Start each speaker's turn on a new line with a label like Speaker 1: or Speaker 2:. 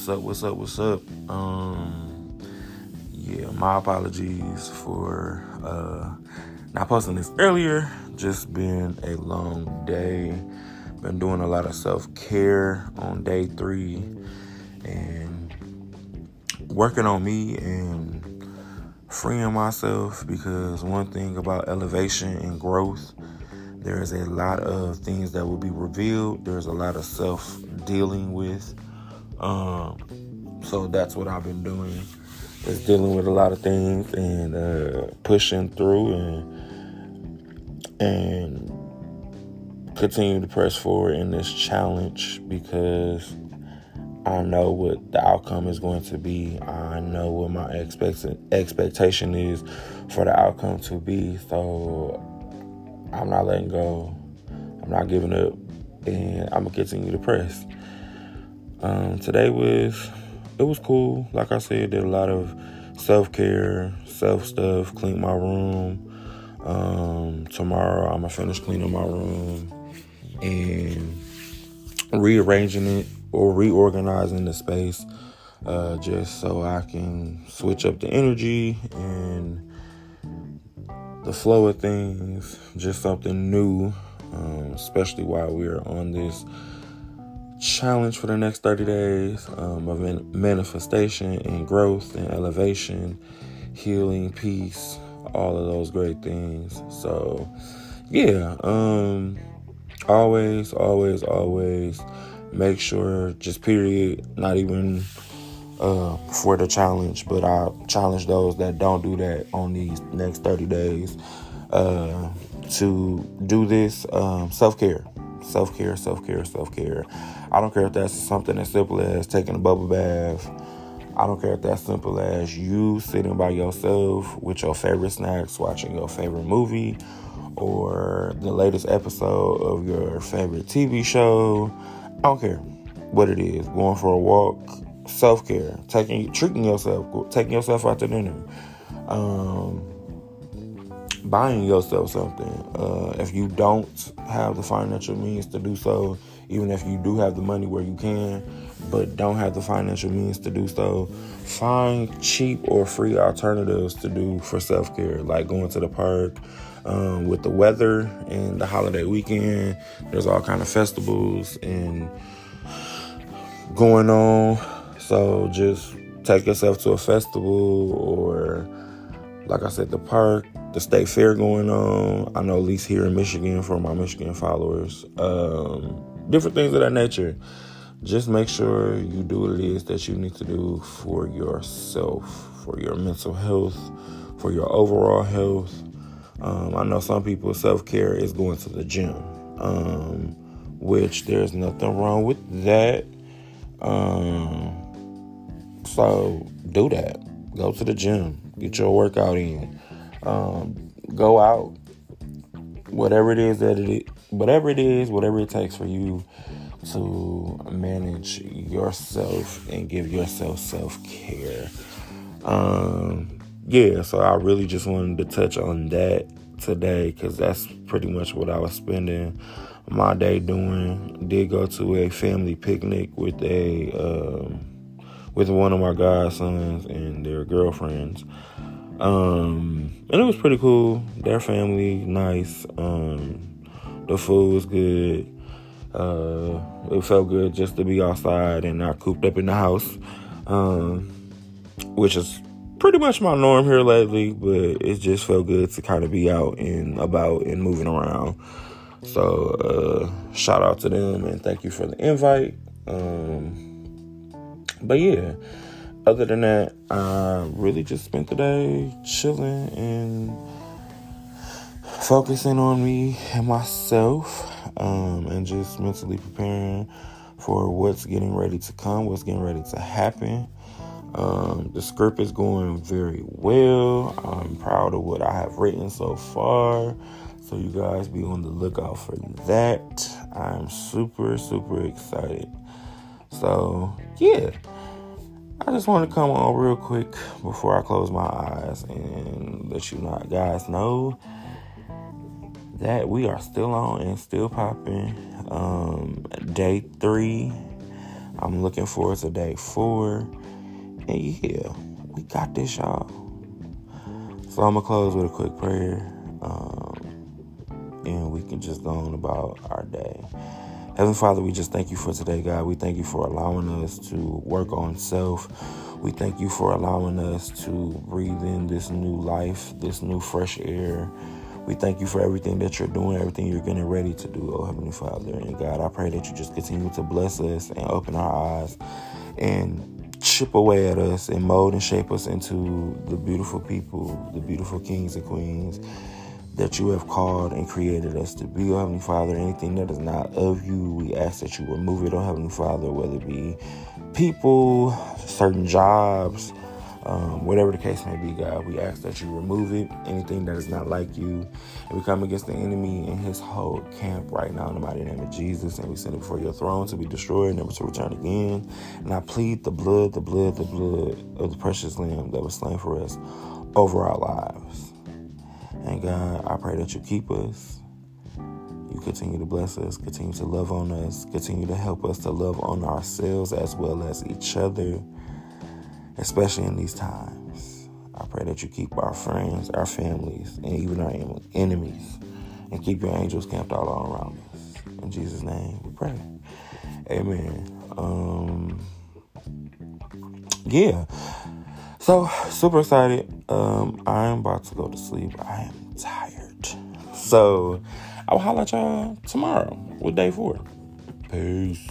Speaker 1: What's up? What's up? What's up? Um, yeah, my apologies for uh, not posting this earlier. Just been a long day. Been doing a lot of self care on day three and working on me and freeing myself because one thing about elevation and growth, there is a lot of things that will be revealed. There's a lot of self dealing with um, so that's what I've been doing is dealing with a lot of things and uh, pushing through and and continue to press forward in this challenge because I know what the outcome is going to be. I know what my expect- expectation is for the outcome to be. So I'm not letting go. I'm not giving up. And I'm to continue to press. Um, today was it was cool. Like I said, did a lot of self care, self stuff, cleaned my room. Um, tomorrow I'm gonna finish cleaning my room and rearranging it or reorganizing the space uh, just so I can switch up the energy and the flow of things, just something new, um, especially while we're on this challenge for the next 30 days um, of manifestation and growth and elevation, healing, peace, all of those great things. So, yeah, um, always, always, always make sure, just period, not even uh, for the challenge, but I challenge those that don't do that on these next 30 days uh, to do this um, self care. Self care, self care, self care. I don't care if that's something as simple as taking a bubble bath. I don't care if that's simple as you sitting by yourself with your favorite snacks, watching your favorite movie, or the latest episode of your favorite TV show. I don't care what it is. Going for a walk, self care, taking treating yourself, taking yourself out to dinner. Um, buying yourself something. Uh, if you don't have the financial means to do so, even if you do have the money where you can, but don't have the financial means to do so, find cheap or free alternatives to do for self care, like going to the park. Um, with the weather and the holiday weekend, there's all kind of festivals and going on. So just take yourself to a festival or, like I said, the park the state fair going on. I know at least here in Michigan for my Michigan followers. Um, different things of that nature. Just make sure you do what it is that you need to do for yourself, for your mental health, for your overall health. Um, I know some people self care is going to the gym, um, which there's nothing wrong with that. Um, so do that. Go to the gym, get your workout in. Um, go out, whatever it is that it whatever it is, whatever it takes for you to manage yourself and give yourself self care. Um, yeah, so I really just wanted to touch on that today because that's pretty much what I was spending my day doing. Did go to a family picnic with a um, with one of my godsons and their girlfriends. Um, and it was pretty cool. Their family, nice. Um, the food was good. Uh, it felt good just to be outside and not cooped up in the house, um, which is pretty much my norm here lately. But it just felt good to kind of be out and about and moving around. So uh, shout out to them and thank you for the invite. Um, but yeah other than that, I really just spent the day chilling and focusing on me and myself, um, and just mentally preparing for what's getting ready to come, what's getting ready to happen. Um, the script is going very well. I'm proud of what I have written so far. So you guys be on the lookout for that. I'm super, super excited. So yeah. I just want to come on real quick before I close my eyes and let you not guys know that we are still on and still popping. Um, day three I'm looking forward to day four. And yeah, we got this, y'all. So I'm to close with a quick prayer. Um, and we can just go on about our day. Heavenly Father, we just thank you for today, God. We thank you for allowing us to work on self. We thank you for allowing us to breathe in this new life, this new fresh air. We thank you for everything that you're doing, everything you're getting ready to do, oh Heavenly Father. And God, I pray that you just continue to bless us and open our eyes and chip away at us and mold and shape us into the beautiful people, the beautiful kings and queens that you have called and created us to be, oh Heavenly Father. Anything that is not of you, we ask that you remove it, oh Heavenly Father, whether it be people, certain jobs, um, whatever the case may be, God, we ask that you remove it, anything that is not like you. And we come against the enemy and his whole camp right now in the mighty name of Jesus. And we send it before your throne to be destroyed, never to return again. And I plead the blood, the blood, the blood of the precious lamb that was slain for us over our lives. And God, I pray that you keep us. You continue to bless us, continue to love on us, continue to help us to love on ourselves as well as each other, especially in these times. I pray that you keep our friends, our families, and even our enemies, and keep your angels camped all around us. In Jesus' name we pray. Amen. Um, yeah. So super excited. Um, I'm about to go to sleep. I am tired. So I'll holla at y'all tomorrow with day four. Peace.